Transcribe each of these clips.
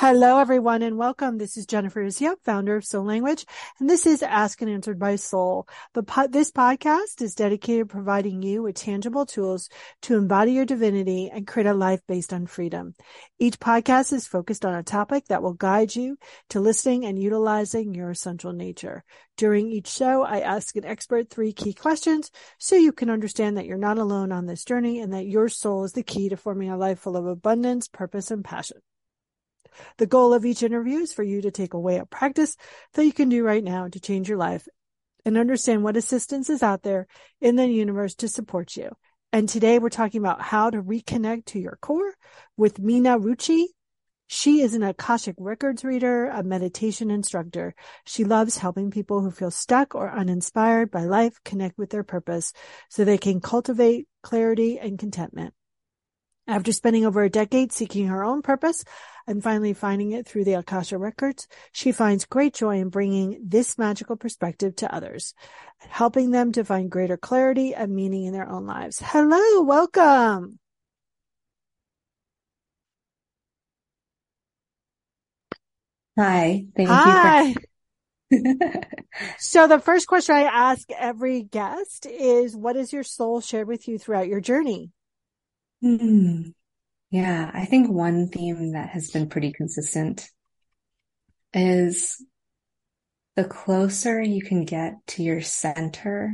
Hello, everyone, and welcome. This is Jennifer Urezzio, founder of Soul Language, and this is Ask and Answered by Soul. The po- this podcast is dedicated to providing you with tangible tools to embody your divinity and create a life based on freedom. Each podcast is focused on a topic that will guide you to listening and utilizing your essential nature. During each show, I ask an expert three key questions so you can understand that you're not alone on this journey and that your soul is the key to forming a life full of abundance, purpose, and passion. The goal of each interview is for you to take away a practice that you can do right now to change your life and understand what assistance is out there in the universe to support you. And today we're talking about how to reconnect to your core with Meena Ruchi. She is an Akashic Records reader, a meditation instructor. She loves helping people who feel stuck or uninspired by life connect with their purpose so they can cultivate clarity and contentment. After spending over a decade seeking her own purpose and finally finding it through the Akasha records, she finds great joy in bringing this magical perspective to others, helping them to find greater clarity and meaning in their own lives. Hello, welcome. Hi, thank Hi. you. For- so the first question I ask every guest is, what has your soul shared with you throughout your journey? Hmm. Yeah, I think one theme that has been pretty consistent is the closer you can get to your center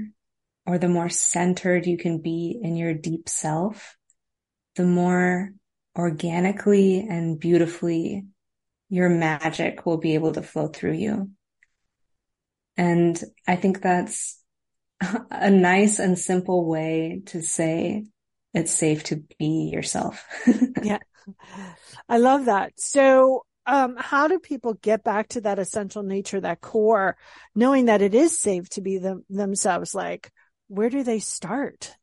or the more centered you can be in your deep self, the more organically and beautifully your magic will be able to flow through you. And I think that's a nice and simple way to say it's safe to be yourself. yeah. I love that. So, um, how do people get back to that essential nature, that core, knowing that it is safe to be them, themselves? Like, where do they start?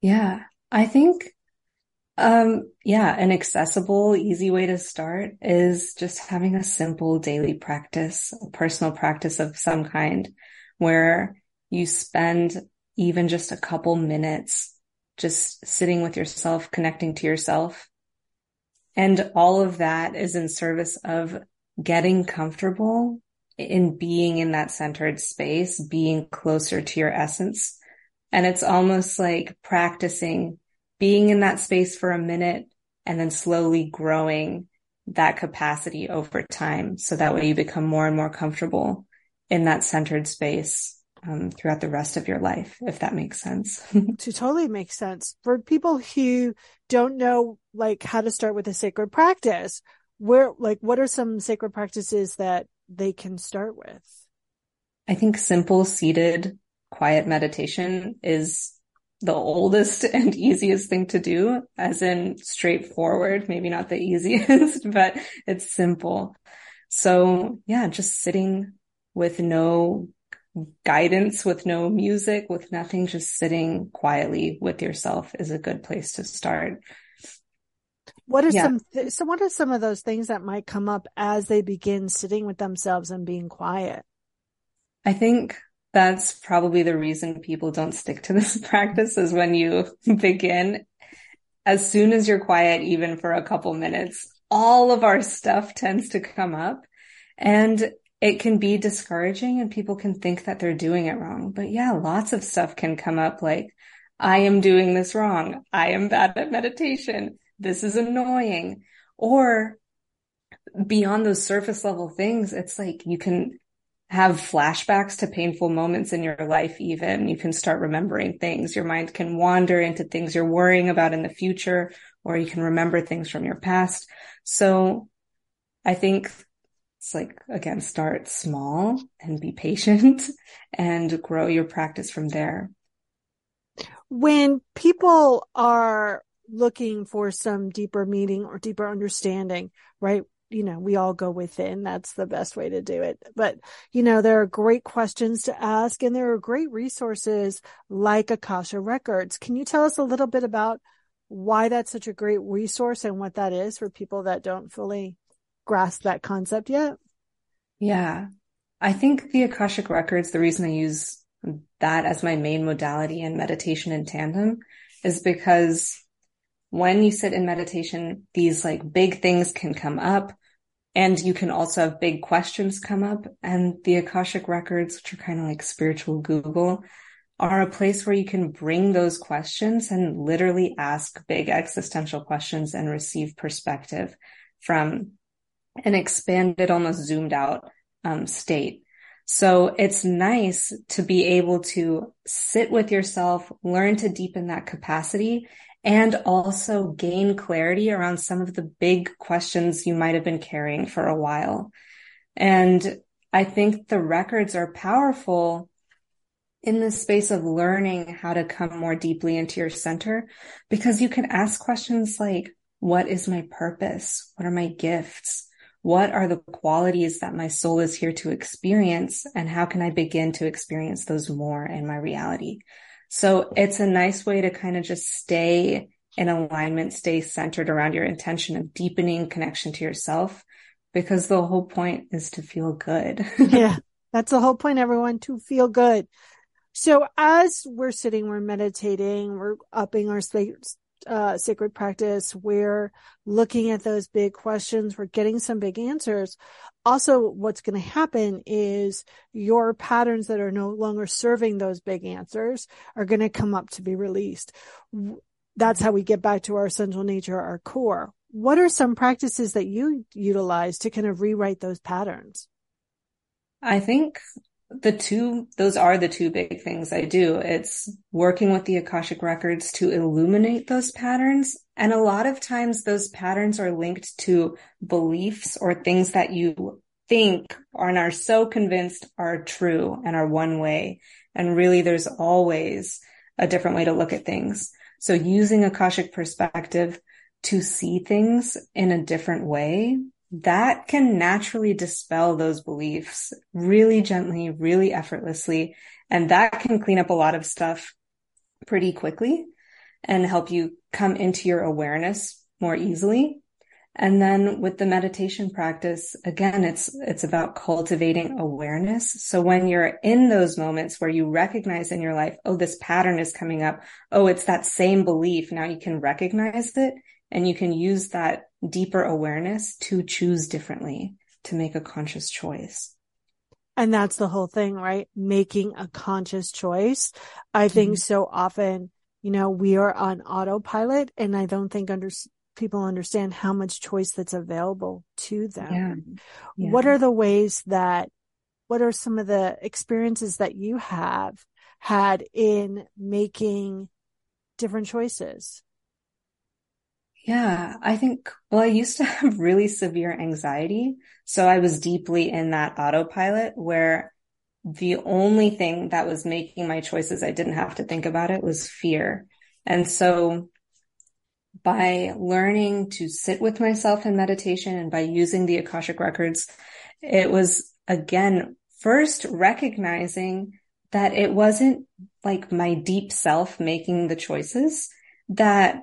Yeah. I think, um, yeah, an accessible, easy way to start is just having a simple daily practice, a personal practice of some kind where you spend even just a couple minutes just sitting with yourself, connecting to yourself. And all of that is in service of getting comfortable in being in that centered space, being closer to your essence. And it's almost like practicing being in that space for a minute and then slowly growing that capacity over time. So that way you become more and more comfortable in that centered space um, throughout the rest of your life, if that makes sense. to totally make sense for people who don't know like how to start with a sacred practice. Where like what are some sacred practices that they can start with? I think simple seated quiet meditation is the oldest and easiest thing to do, as in straightforward, maybe not the easiest, but it's simple. So yeah, just sitting with no guidance with no music, with nothing, just sitting quietly with yourself is a good place to start. What are yeah. some, th- so what are some of those things that might come up as they begin sitting with themselves and being quiet? I think that's probably the reason people don't stick to this practice is when you begin, as soon as you're quiet, even for a couple minutes, all of our stuff tends to come up. And it can be discouraging and people can think that they're doing it wrong. But yeah, lots of stuff can come up like, I am doing this wrong. I am bad at meditation. This is annoying. Or beyond those surface level things, it's like you can have flashbacks to painful moments in your life even. You can start remembering things. Your mind can wander into things you're worrying about in the future, or you can remember things from your past. So I think it's like, again, start small and be patient and grow your practice from there. When people are looking for some deeper meaning or deeper understanding, right? You know, we all go within. That's the best way to do it. But, you know, there are great questions to ask and there are great resources like Akasha Records. Can you tell us a little bit about why that's such a great resource and what that is for people that don't fully grasp that concept yet? Yeah. I think the Akashic records, the reason I use that as my main modality in meditation in tandem is because when you sit in meditation, these like big things can come up And you can also have big questions come up and the Akashic records, which are kind of like spiritual Google, are a place where you can bring those questions and literally ask big existential questions and receive perspective from an expanded, almost zoomed out um, state. So it's nice to be able to sit with yourself, learn to deepen that capacity and also gain clarity around some of the big questions you might have been carrying for a while. And I think the records are powerful in the space of learning how to come more deeply into your center because you can ask questions like, what is my purpose? What are my gifts? What are the qualities that my soul is here to experience? And how can I begin to experience those more in my reality? So it's a nice way to kind of just stay in alignment, stay centered around your intention of deepening connection to yourself because the whole point is to feel good. yeah. That's the whole point, everyone, to feel good. So as we're sitting, we're meditating, we're upping our space, uh, sacred practice, we're looking at those big questions, we're getting some big answers. Also, what's going to happen is your patterns that are no longer serving those big answers are going to come up to be released. That's how we get back to our essential nature, our core. What are some practices that you utilize to kind of rewrite those patterns? I think the two, those are the two big things I do. It's working with the Akashic records to illuminate those patterns. And a lot of times those patterns are linked to beliefs or things that you think and are so convinced are true and are one way. And really there's always a different way to look at things. So using Akashic perspective to see things in a different way that can naturally dispel those beliefs really gently, really effortlessly. And that can clean up a lot of stuff pretty quickly and help you come into your awareness more easily. And then with the meditation practice, again, it's, it's about cultivating awareness. So when you're in those moments where you recognize in your life, oh, this pattern is coming up. Oh, it's that same belief. Now you can recognize it and you can use that deeper awareness to choose differently, to make a conscious choice. And that's the whole thing, right? Making a conscious choice. I mm-hmm. think so often, you know, we are on autopilot and I don't think under, people understand how much choice that's available to them. Yeah. Yeah. What are the ways that, what are some of the experiences that you have had in making different choices? Yeah, I think, well, I used to have really severe anxiety. So I was deeply in that autopilot where the only thing that was making my choices, I didn't have to think about it was fear. And so by learning to sit with myself in meditation and by using the Akashic records, it was again, first recognizing that it wasn't like my deep self making the choices that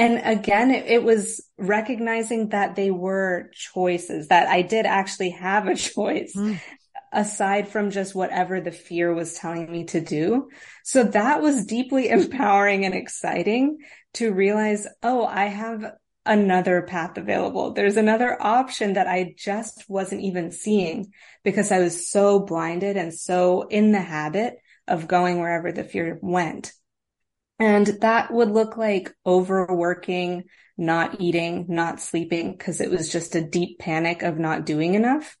and again, it, it, was recognizing that they were choices, that I did actually have a choice mm. aside from just whatever the fear was telling me to do. So that was deeply empowering and exciting to realize, oh, I have another path available. There's another option that I just wasn't even seeing because I was so blinded and so in the habit of going wherever the fear went. And that would look like overworking, not eating, not sleeping, because it was just a deep panic of not doing enough.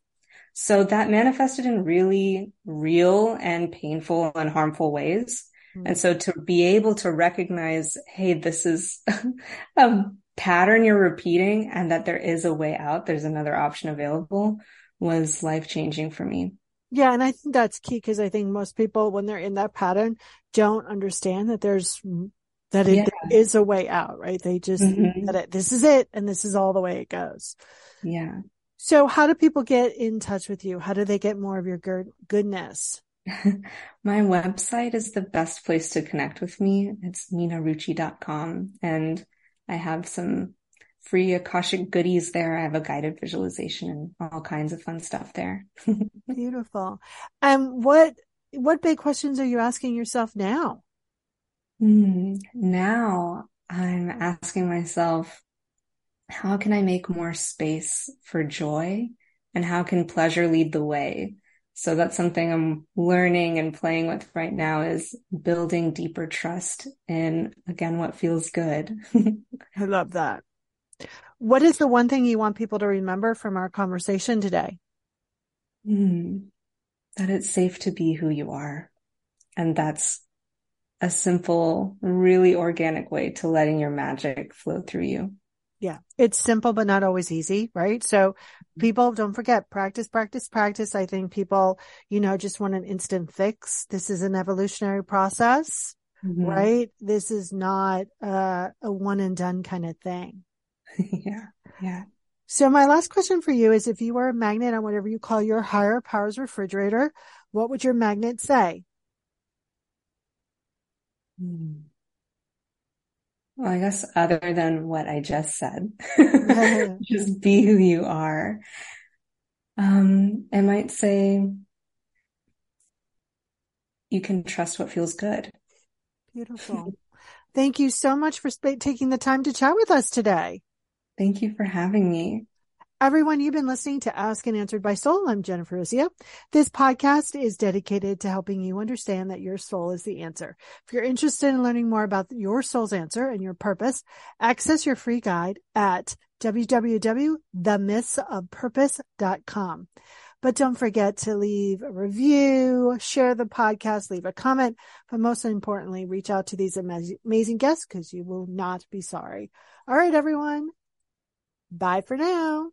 So that manifested in really real and painful and harmful ways. Mm-hmm. And so to be able to recognize, hey, this is a pattern you're repeating and that there is a way out, there's another option available was life changing for me. Yeah. And I think that's key because I think most people, when they're in that pattern, don't understand that there's, that it yeah. is a way out, right? They just, mm-hmm. that it, this is it and this is all the way it goes. Yeah. So how do people get in touch with you? How do they get more of your good, goodness? My website is the best place to connect with me. It's meenaruchi.com and I have some free Akashic goodies there. I have a guided visualization and all kinds of fun stuff there. Beautiful. Um, what, what big questions are you asking yourself now? Mm, now I'm asking myself, how can I make more space for joy? And how can pleasure lead the way? So that's something I'm learning and playing with right now is building deeper trust in again, what feels good. I love that. What is the one thing you want people to remember from our conversation today? Mm, that it's safe to be who you are. And that's a simple, really organic way to letting your magic flow through you. Yeah. It's simple, but not always easy, right? So people don't forget practice, practice, practice. I think people, you know, just want an instant fix. This is an evolutionary process, mm-hmm. right? This is not uh, a one and done kind of thing. yeah. Yeah. So my last question for you is if you were a magnet on whatever you call your higher powers refrigerator, what would your magnet say? Hmm. Well, I guess other than what I just said, just be who you are. Um, I might say you can trust what feels good. Beautiful. Thank you so much for sp- taking the time to chat with us today. Thank you for having me. Everyone, you've been listening to Ask and Answered by Soul. I'm Jennifer Urezzio. This podcast is dedicated to helping you understand that your soul is the answer. If you're interested in learning more about your soul's answer and your purpose, access your free guide at www.themythsofpurpose.com. But don't forget to leave a review, share the podcast, leave a comment, but most importantly, reach out to these amazing guests because you will not be sorry. All right, everyone. Bye for now.